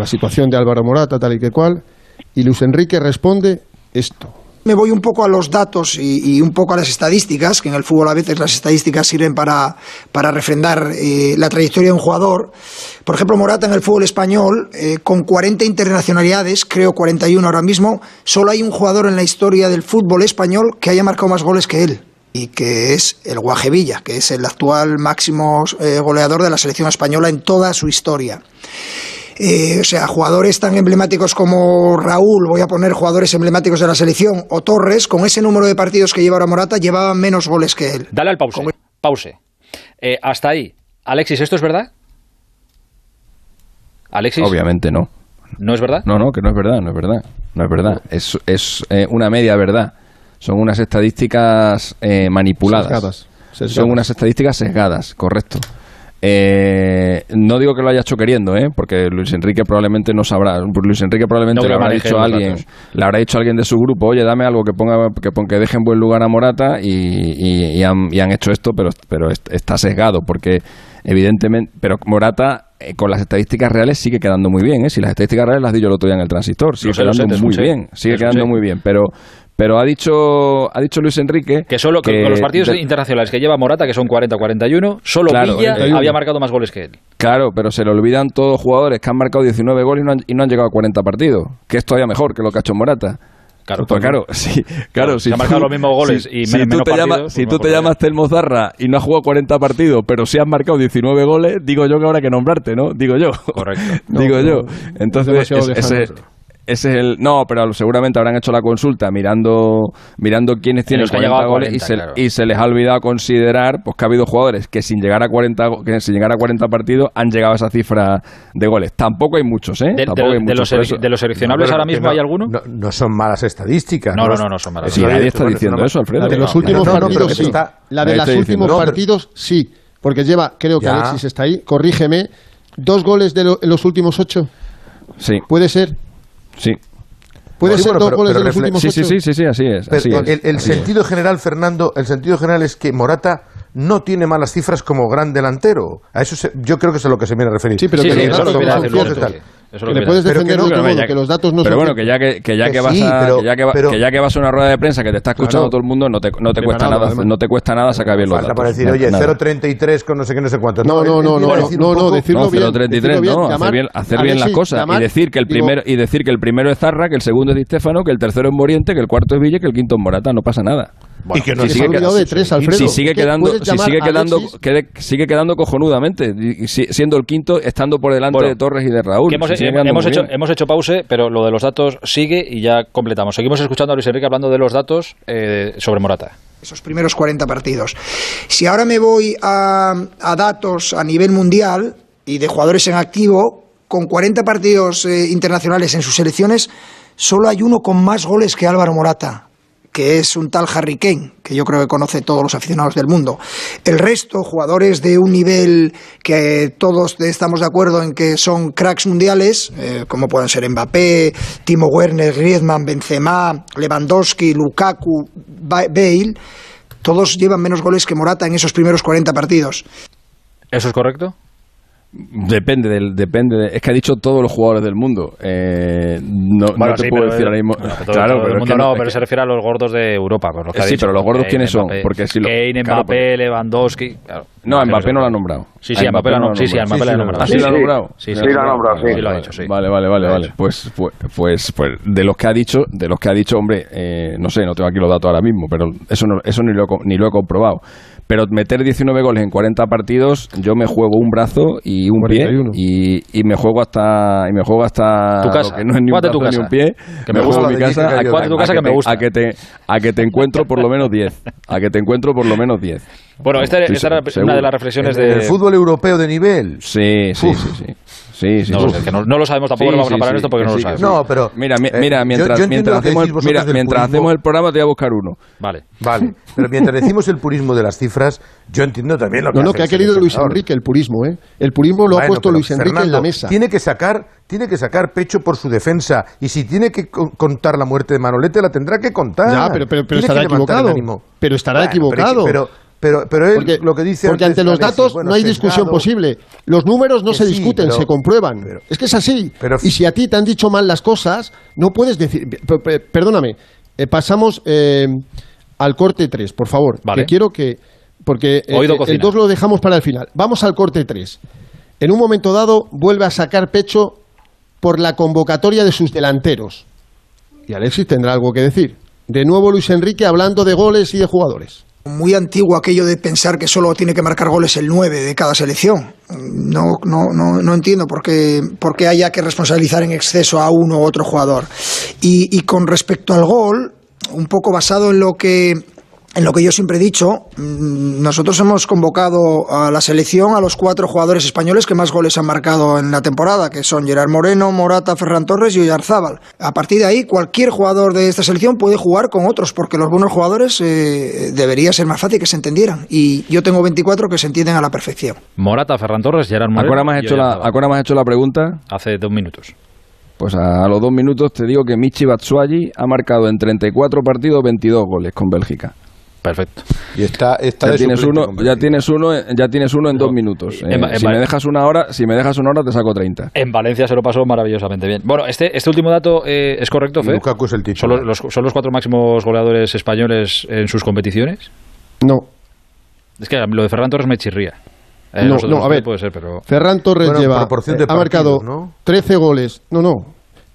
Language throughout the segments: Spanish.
la situación de Álvaro Morata, tal y que cual, y Luis Enrique responde esto me voy un poco a los datos y, un poco a las estadísticas, que en el fútbol a veces las estadísticas sirven para, para refrendar eh, la trayectoria de un jugador. Por ejemplo, Morata en el fútbol español, eh, con 40 internacionalidades, creo 41 ahora mismo, solo hay un jugador en la historia del fútbol español que haya marcado más goles que él y que es el Guajevilla, que es el actual máximo eh, goleador de la selección española en toda su historia. Eh, o sea, jugadores tan emblemáticos como Raúl, voy a poner jugadores emblemáticos de la selección, o Torres, con ese número de partidos que lleva ahora Morata, llevaban menos goles que él. Dale al pause. Pause. Eh, hasta ahí. Alexis, ¿esto es verdad? Alexis. Obviamente no. ¿No es verdad? No, no, que no es verdad, no es verdad. No es verdad. Es, es eh, una media verdad. Son unas estadísticas manipuladas. Son unas estadísticas sesgadas, correcto. Eh, no digo que lo haya hecho queriendo, ¿eh? porque Luis Enrique probablemente no sabrá. Luis Enrique probablemente le habrá dicho a alguien, le habrá dicho a alguien de su grupo, oye, dame algo que ponga, que, que deje en buen lugar a Morata y, han, hecho esto, pero, pero está sesgado porque evidentemente, pero Morata eh, con las estadísticas reales sigue quedando muy bien, ¿eh? Si las estadísticas reales las di yo el otro día en el transistor, sigue quedando muy bien, sigue quedando muy bien, pero pero ha dicho, ha dicho Luis Enrique que solo con los partidos internacionales que lleva Morata, que son 40-41, solo Villa había marcado más goles que él. Claro, pero se le olvidan todos los jugadores que han marcado 19 goles y no han, llegado a 40 partidos, que es todavía mejor que lo que ha hecho Morata. Claro, pues claro, sí, claro, si ha marcado los mismos goles y si tú te, llamas, si tú te llamas Telmo Zarra y no has jugado 40 partidos, pero sí has marcado 19 goles, digo yo que habrá que nombrarte, ¿no? Digo yo. Correcto. digo yo. Entonces, ese, ese es el no pero seguramente habrán hecho la consulta mirando mirando quiénes tienen 40 goles y, se, y, se, les ha olvidado considerar pues que ha habido jugadores que sin llegar a 40 que sin llegar a 40 partidos han llegado a esa cifra de goles. Tampoco hay muchos eh de, los, de los, seleccionables ahora mismo hay alguno. no, son malas estadísticas. No no no, no son malas sí, nadie está diciendo eso Alfredo la de los últimos partidos sí. la de los últimos partidos sí porque lleva creo que Alexis está ahí. Corrígeme. Dos goles de los últimos ocho sí. Puede ser Sí. Puede ser dos goles de los últimos sí, sí, sí, sí, sí, así es. el, sentido general, Fernando, el sentido general es que Morata no tiene malas cifras como gran delantero. A eso yo creo que es a lo que se viene a referir. Sí, pero que los datos que le puedes defender que, no, que, los datos no pero bueno que ya que, que ya que, vas a que ya que, que, ya que vas a una rueda de prensa que te está escuchando todo el mundo no te, no te cuesta nada, no te cuesta nada sacar bien los datos para decir oye 0.33 con no sé qué no sé cuánto. No no no no no no decirlo bien 0.33 no hacer bien hacer bien las cosas. Y decir que el primero y decir que el primero es Zarra que el segundo es Di Stefano que el tercero es Moriente que el cuarto es Ville que el quinto es Morata no pasa nada. Y que no si sigue, de tres, Alfredo. Si sigue quedando, si sigue quedando, sigue quedando cojonudamente, siendo el quinto, estando por delante de Torres y de Raúl. Hemos, hemos, hecho, hemos, hecho, pause, pero lo de los datos sigue y ya completamos. Seguimos escuchando a Luis Enrique hablando de los datos eh, sobre Morata. Esos primeros 40 partidos. Si ahora me voy a, a datos a nivel mundial y de jugadores en activo, con 40 partidos eh, internacionales en sus selecciones, solo hay uno con más goles que Álvaro Morata que es un tal Harry Kane, que yo creo que conoce todos los aficionados del mundo. El resto, jugadores de un nivel que todos estamos de acuerdo en que son cracks mundiales, eh, como pueden ser Mbappé, Timo Werner, Griezmann, Benzema, Lewandowski, Lukaku, Bale, todos llevan menos goles que Morata en esos primeros 40 partidos. ¿Eso es correcto? Depende del, depende es que ha dicho todos los jugadores del mundo. Eh, no, te puedo decir ahora mismo. claro, pero, no, pero se refiere a los gordos de Europa. sí, pero los gordos quiénes son, porque si lo, Kane, Mbappé, Lewandowski. no, Mbappé no lo ha nombrado. Sí, sí, Mbappé, lo ha nombrado. Sí, sí, Mbappé lo ha nombrado. ¿Ah, sí, lo ha nombrado? Sí, sí, lo ha nombrado, sí. lo ha dicho, sí. Vale, vale, vale, vale. Pues, pues, pues, pues, de los que ha dicho, de los que ha dicho, hombre, eh, no sé, no tengo aquí los datos ahora mismo, pero eso no, eso ni lo, ni lo he comprobado pero meter 19 goles en 40 partidos, yo me juego un brazo y un pie y, y, me juego hasta y me juego hasta tu casa. que no es ni un brazo ni un pie, que me, gusta mi casa, a, tu casa que, me gusta. A que te a que te encuentro por lo menos 10, a que te encuentro por lo menos 10. Bueno, esta, esta era una de las reflexiones de el fútbol europeo de nivel. Sí, sí, sí, sí. Sí, sí, no, que no, lo sabemos tampoco, no vamos a parar esto porque no lo sabemos. No, pero... Mira, mira mientras, mientras, hacemos, el, mira, mientras hacemos el programa te voy a buscar uno. Vale. Vale, pero mientras decimos el purismo de las cifras, yo entiendo también lo que No, no, que ha querido Luis Enrique el purismo, ¿eh? El purismo lo ha puesto Luis Enrique en la mesa. Tiene que sacar tiene que sacar pecho por su defensa y si tiene que contar la muerte de Manolete la tendrá que contar. Ya, pero, pero, estará equivocado. Pero estará equivocado. pero Pero, pero él lo que dice... Porque ante los datos no hay discusión posible. Los números no se discuten, se comprueban. es que es así. y si a ti te han dicho mal las cosas, no puedes decir... Perdóname, eh, pasamos eh, al corte 3, por favor. Que quiero que... Porque eh, el 2 lo dejamos para el final. Vamos al corte 3. En un momento dado vuelve a sacar pecho por la convocatoria de sus delanteros. Y Alexis tendrá algo que decir. De nuevo Luis Enrique hablando de goles y de jugadores. Muy antiguo aquello de pensar que solo tiene que marcar goles el 9 de cada selección. No, no, no, entiendo por qué, por qué haya que responsabilizar en exceso a uno u otro jugador. Y con respecto al gol, un poco basado en lo que en lo que yo siempre he dicho, mm, nosotros hemos convocado a la selección a los cuatro jugadores españoles que más goles han marcado en la temporada, que son Gerard Moreno, Morata, Ferran Torres y Oyarzábal. A partir de ahí, cualquier jugador de esta selección puede jugar con otros, porque los buenos jugadores eh, debería ser más fácil que se entendieran. Y yo tengo 24 que se entienden a la perfección. Morata, Ferran Torres, Gerard Moreno. ¿A hecho, la, has hecho la pregunta? Hace dos minutos. Pues a, los dos minutos te digo que Michi Batshuayi ha marcado en 34 partidos 22 goles con Bélgica. Perfecto. Y está, ya tienes uno, ya tienes uno, ya tienes uno en dos minutos. Eh, si me dejas una hora, si me dejas una hora te saco 30. En Valencia se lo pasó maravillosamente bien. Bueno, este, este último dato eh, es correcto, Fe. Lukaku es el ¿Son los, ¿Son los cuatro máximos goleadores españoles en sus competiciones? No. Es que lo de Ferran Torres me chirría. Eh, no, no, a ver, puede ser, pero... Ferran Torres lleva, ha marcado 13 goles, no, no,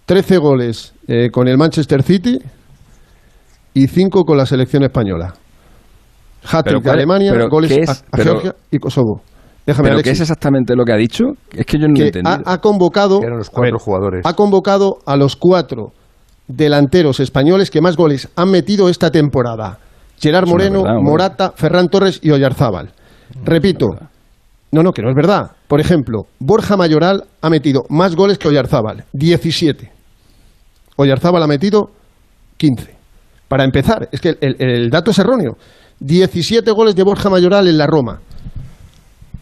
13 goles con el Manchester City y 5 con la selección española hat de Alemania, goles a, Georgia y Kosovo. Déjame, ¿Pero qué es exactamente lo que ha dicho? Es que yo no lo Ha, ha convocado, los cuatro jugadores. ha convocado a los cuatro delanteros españoles que más goles han metido esta temporada. Gerard Moreno, Morata, Ferran Torres y Oyarzábal. Repito, no, no, que no es verdad. Por ejemplo, Borja Mayoral ha metido más goles que Oyarzábal, 17. Oyarzábal ha metido 15. Para empezar, es que el dato es erróneo. 17 goles de Borja Mayoral en la Roma,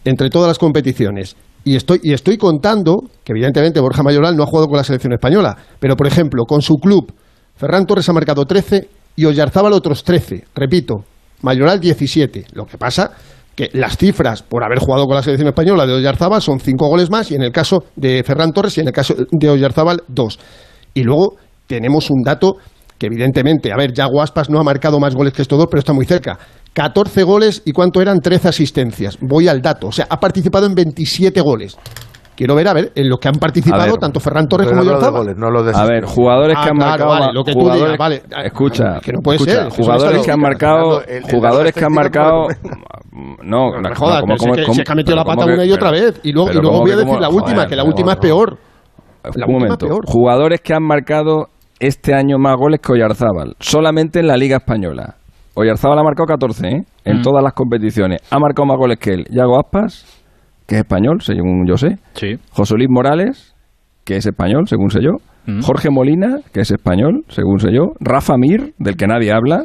entre todas las competiciones. Y estoy, y estoy contando que evidentemente Borja Mayoral no ha jugado con la selección española, pero por ejemplo, con su club, Ferran Torres ha marcado 13 y Oyarzábal otros 13. Repito, Mayoral 17. Lo que pasa que las cifras por haber jugado con la selección española de Oyarzábal son 5 goles más y en el caso de Ferran Torres y en el caso de Oyarzábal 2. Y luego tenemos un dato que evidentemente, a ver, ya Aspas no ha marcado más goles que estos dos, pero está muy cerca. 14 goles y cuánto eran 13 asistencias. Voy al dato. O sea, ha participado en 27 goles. Quiero ver, a ver, en lo que han participado tanto Ferran Torres como yo. A ver, jugadores que han ah, marcado. lo que jugadores, vale. Escucha, que no puede ser. Jugadores que han marcado. jugadores que han marcado. No, no, jodas, como, como, se ha metido la pata una y otra vez. Y luego, y luego voy a decir la última, que la última es peor. La un momento. Peor. Jugadores que han marcado este año más goles que Oyarzábal, solamente en la Liga Española. Oyarzábal ha marcado 14, ¿eh? En mm. todas las competiciones. Ha marcado más goles que él. Yago Aspas, que es español, según yo sé. Sí. José Luis Morales, que es español, según sé yo. Mm. Jorge Molina, que es español, según sé yo. Rafa Mir, del que nadie habla,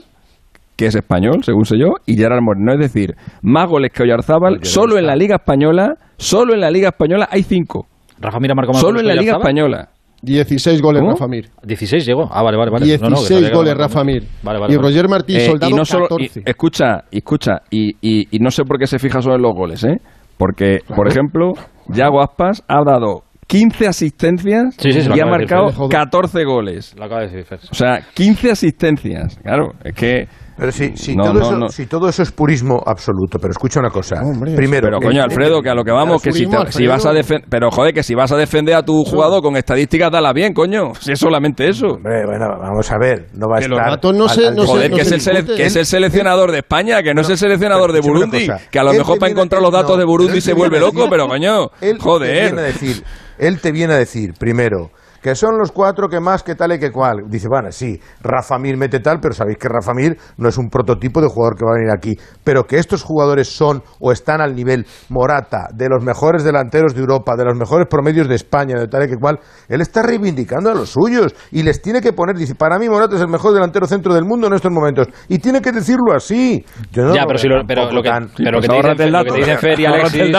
que es español, según sé yo. Y Gerard Moreno. Es decir, más goles que Oyarzábal, solo en la Liga Española, solo en la Liga Española hay cinco. Rafa Mir ha marcado más Solo en la Liga Española. 16 goles Rafa Mir. 16 llegó. Ah, vale, vale, vale. 16 goles Rafa Mir. y Roger Martí eh, Soldado y no solo, 14. escucha, escucha, y, y, no sé por qué se fija solo en los goles, ¿eh? Porque, por ejemplo, Yago Aspas ha dado 15 asistencias y ha marcado 14 goles. Lo acaba de decir, O sea, 15 asistencias. Claro, es que pero si, si, todo eso, si todo eso es purismo absoluto, pero escucha una cosa. Primero, pero coño, Alfredo, que a lo que vamos, que si, si vas a defender, pero joder, que si vas a defender a tu jugador con estadísticas, dala bien, coño. Si es solamente eso. bueno, vamos a ver, no va a estar. no joder, que, es el que es el seleccionador de España, que no, es el seleccionador de Burundi, que a lo mejor para encontrar los datos de Burundi se vuelve loco, pero coño, joder. decir, él te viene a decir, primero, que son los cuatro que más, que tal y que cual. Dice, bueno, sí, Rafa Mir mete tal, pero sabéis que Rafa Mir no es un prototipo de jugador que va a venir aquí. Pero que estos jugadores son o están al nivel Morata, de los mejores delanteros de Europa, de los mejores promedios de España, de tal y que cual, él está reivindicando a los suyos y les tiene que poner, dice, para mí Morata es el mejor delantero centro del mundo en estos momentos. Y tiene que decirlo así. ya, pero, si lo, pero lo que, pero lo que te dicen Fer y Alexis,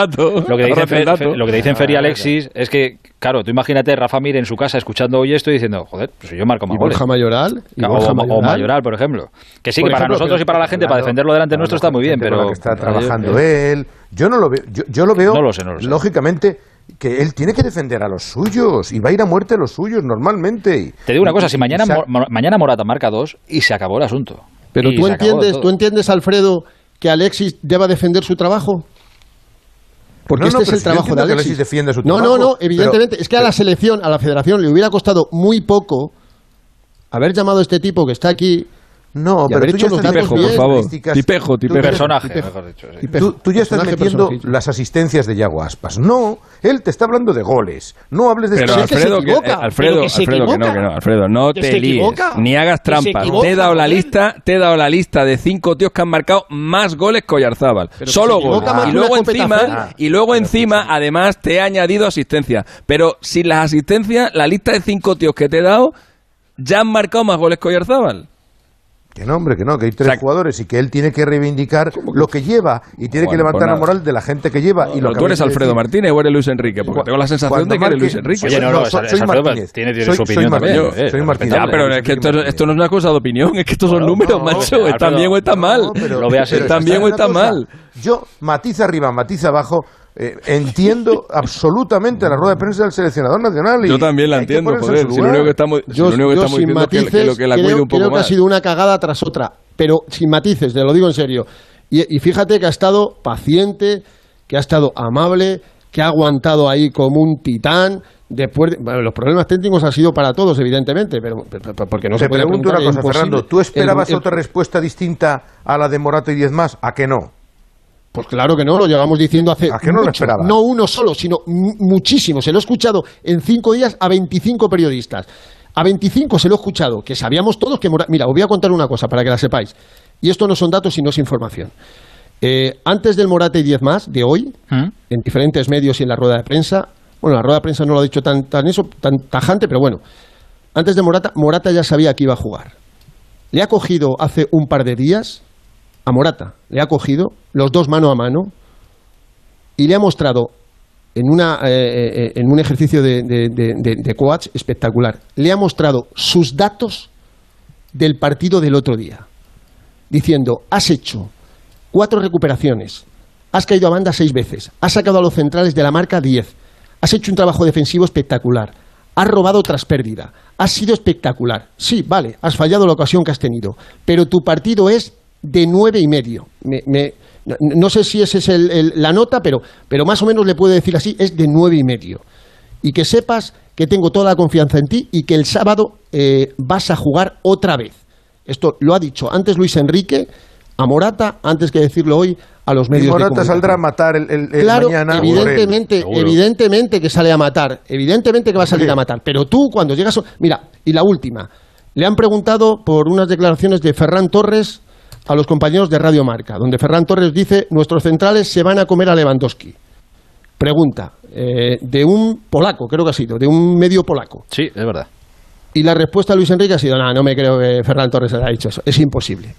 lo que te dicen Fer y Alexis es que, claro, tú imagínate Rafa Mir en su casa casa escuchando hoy esto y diciendo, joder, pues yo marco más goles. Mayoral, o, Mayoral. por ejemplo. Que sí, que para nosotros y para la gente, para defenderlo delante nuestro está muy bien, pero... Que está trabajando él, yo no lo veo, yo, lo veo, lógicamente que él tiene que defender a los suyos y va a ir a muerte a los suyos normalmente. Te digo una cosa, si mañana, mañana Morata marca dos y se acabó el asunto. Pero tú entiendes, tú entiendes, Alfredo, que Alexis deba defender su trabajo. Porque este es el trabajo de Alexis. su no, no, no, evidentemente. es que a la selección, a la federación, le hubiera costado muy poco haber llamado a este tipo que está aquí no, pero tú ya estás tipejo, por favor. Tipejo, tipejo. Personaje, mejor dicho. Tú, ya estás metiendo las asistencias de Yago Aspas. No, él te está hablando de goles. No hables de Pero Alfredo, que, Alfredo, Alfredo, que no, que no, Alfredo, no te líes, ni hagas trampas. Te he dado la lista, te he dado la lista de cinco tíos que han marcado más goles que Oyarzábal. Solo goles. Y luego encima, y luego encima, además te he añadido asistencia. Pero sin las asistencias, la lista de cinco tíos que te he dado ya han marcado más goles que Oyarzábal. Que no, hombre, que no, que hay tres jugadores y que él tiene que reivindicar lo que lleva y tiene que levantar la moral de la gente que lleva. y lo ¿Tú eres Alfredo Martínez o eres Luis Enrique? Porque tengo la sensación de que eres Luis Enrique. Oye, no, no, soy, Martínez. Tiene, tiene su opinión también. soy Martínez. Ya, pero es que esto, no es una cosa de opinión, es que estos son números, macho. ¿Están bien o están mal? ¿Están bien o están mal? Yo, matiz arriba, matiz abajo, eh, entiendo absolutamente la rueda de prensa del seleccionador nacional. Y yo también la entiendo, joder. Si lo único que estamos, yo, si lo único que estamos diciendo matices, que, lo que la creo, un poco creo que ha sido una cagada tras otra, pero sin matices, te lo digo en serio. Y, y fíjate que ha estado paciente, que ha estado amable, que ha aguantado ahí como un titán. Después, bueno, los problemas técnicos han sido para todos, evidentemente, pero, porque no Te se puede pregunto una cosa, Fernando. ¿Tú esperabas otra respuesta distinta a la de Morato y Diez más? ¿A que no? Pues claro que no, lo llevamos diciendo hace ¿A qué no mucho, no uno solo, sino muchísimo. Se lo he escuchado en cinco días a 25 periodistas. A 25 se lo he escuchado, que sabíamos todos que... Mira, os voy a contar una cosa para que la sepáis. Y esto no son datos, sino es información. Eh, antes del Morate y 10 más de hoy, ¿Mm? en diferentes medios y en la rueda de prensa, bueno, la rueda de prensa no lo ha dicho tan, tan, eso, tan tajante, pero bueno, antes de Morata, Morata ya sabía que iba a jugar. Le ha cogido hace un par de días a Morata, le ha cogido los dos mano a mano y le ha mostrado en, una, eh, eh, en un ejercicio de, de, coach espectacular, le ha mostrado sus datos del partido del otro día, diciendo, has hecho cuatro recuperaciones, has caído a banda seis veces, has sacado a los centrales de la marca diez, has hecho un trabajo defensivo espectacular, has robado tras pérdida, has sido espectacular. Sí, vale, has fallado la ocasión que has tenido, pero tu partido es de nueve y medio. no sé si esa es la nota, pero, pero más o menos le puedo decir así, es de nueve y medio. Y que sepas que tengo toda la confianza en ti y que el sábado eh, vas a jugar otra vez. Esto lo ha dicho antes Luis Enrique a Morata, antes que decirlo hoy a los medios. Y Morata saldrá a matar el, el, claro, Evidentemente, evidentemente que sale a matar, evidentemente que va a salir a matar. Pero tú cuando llegas, mira, y la última, le han preguntado por unas declaraciones de Ferran Torres a los compañeros de Radio Marca, donde Ferran Torres dice, nuestros centrales se van a comer a Lewandowski. Pregunta, eh, de un polaco, creo que ha sido, de un medio polaco. Sí, es verdad. Y la respuesta de Luis Enrique ha sido, no, no me creo que Ferran Torres haya dicho eso, es imposible.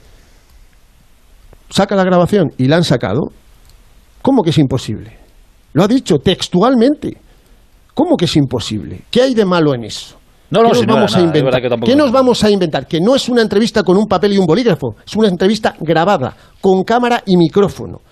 Saca la grabación y la han sacado. ¿Cómo que es imposible? Lo ha dicho textualmente. ¿Cómo que es imposible? ¿Qué hay de malo en eso? No, ¿Qué nos vamos a inventar? ¿Qué nos vamos a inventar? Que no es una entrevista con un papel y un bolígrafo, es una entrevista grabada, con cámara y micrófono.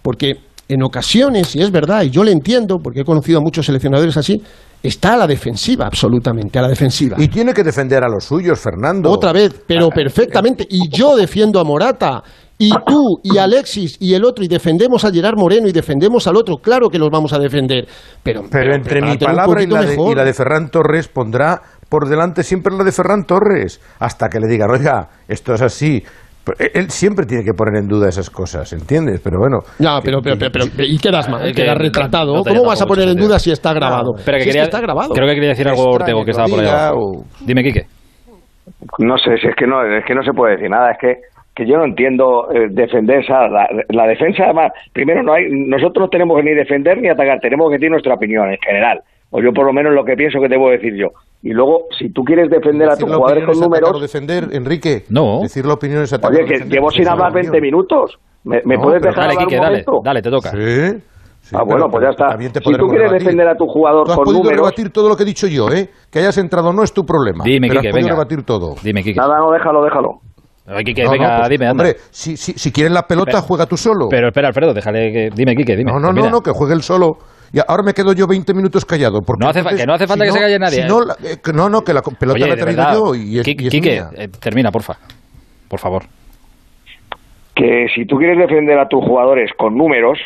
Porque en ocasiones, y es verdad, y yo le entiendo, porque he conocido a muchos seleccionadores así, está a la defensiva, absolutamente, a la defensiva. Y tiene que defender a los suyos, Fernando. Otra vez, pero perfectamente. Y yo defiendo a Morata, y tú y Alexis y el otro y defendemos a Gerard Moreno y defendemos al otro, claro que los vamos a defender, pero, pero, entre mi palabra y la, de, y la, de, Ferran Torres pondrá por delante siempre la de Ferran Torres, hasta que le digan, oiga, esto es así. Él siempre tiene que poner en duda esas cosas, ¿entiendes? Pero bueno. No, pero, pero, pero, y quedas mal, quedas retratado. ¿Cómo vas a poner en duda si está grabado? Pero que está grabado. Creo que quería decir algo Ortego que estaba por ahí. Dime, Quique. No sé, si es que no, es que no se puede decir nada. Es que que yo no entiendo eh, defender esa, la, defensa además primero no hay nosotros no tenemos que ni defender ni atacar tenemos que decir nuestra opinión en general o yo por lo menos lo que pienso que debo decir yo y luego si tú quieres defender a tus jugadores con números defender Enrique no decir la opinión es oye que llevo sin hablar 20 minutos me, puedes dejar dale, Quique, dale, dale te toca sí ah, bueno, pues ya está. Si tú quieres defender a tu jugador tú has con podido números... rebatir todo lo que he dicho yo, ¿eh? Que hayas entrado no es tu problema. Dime, pero Quique, has podido venga. rebatir todo. Dime, Quique. Nada, no, déjalo, déjalo. Quique, No, venga, no, pues, dime, anda. Hombre, si, si, si quieres la pelota, juega tú solo. Pero espera, Alfredo, déjale que... Dime, Quique, dime. no, no, no, termina. no, que juegue él solo. Y ahora me quedo yo 20 minutos callado. Porque No hace fa- entonces, que no hace falta si que se calle nadie, si ¿eh? no, la- eh, que no, no, que la pelota Oye, la he traído verdad. yo y es, Quique, y es Quique, mía. eh, termina, porfa. Por favor. Que si tú quieres defender a tus jugadores con números,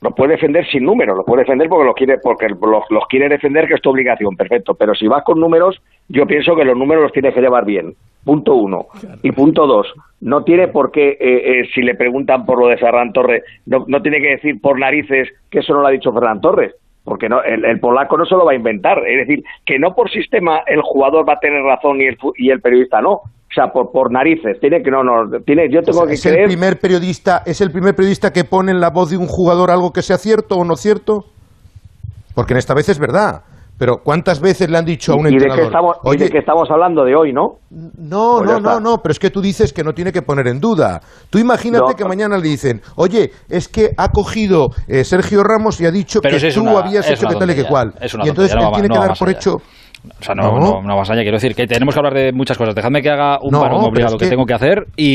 los puedes defender sin números, los puedes defender porque los quiere, porque los, los quiere defender, que es tu obligación, perfecto. Pero si vas con números, yo pienso que los números los tienes que llevar bien. Punto uno. Y punto dos, no tiene por qué, eh, eh, si le preguntan por lo de Ferran Torres, no, no tiene que decir por narices que eso no lo ha dicho Ferran Torres. Porque no, el, el polaco no se lo va a inventar. Es decir, que no por sistema el jugador va a tener razón y el, fu- y el periodista no. O sea, por, por narices. Tiene que, no, no, tiene, yo tengo que es el primer periodista, es el primer periodista que pone en la voz de un jugador algo que sea cierto o no cierto. Porque en esta vez es verdad. Pero ¿cuántas veces le han dicho a un y de entrenador? que estamos, y Oye, de que estamos hablando de hoy, ¿no? no, Pues no, no, no, pero es que tú dices que no tiene que poner en duda. Tú imagínate No. que mañana le dicen, oye, es que ha cogido eh, Sergio Ramos y ha dicho Pero que tú una- habías hecho que tal y que cual. es una y entonces tontería, él no tiene no que dar más por allá. hecho. O sea, no, No. no, no, vas allá. Quiero decir que tenemos que hablar de muchas cosas. Dejadme que haga un No, paro pero obligado es que que- tengo que hacer y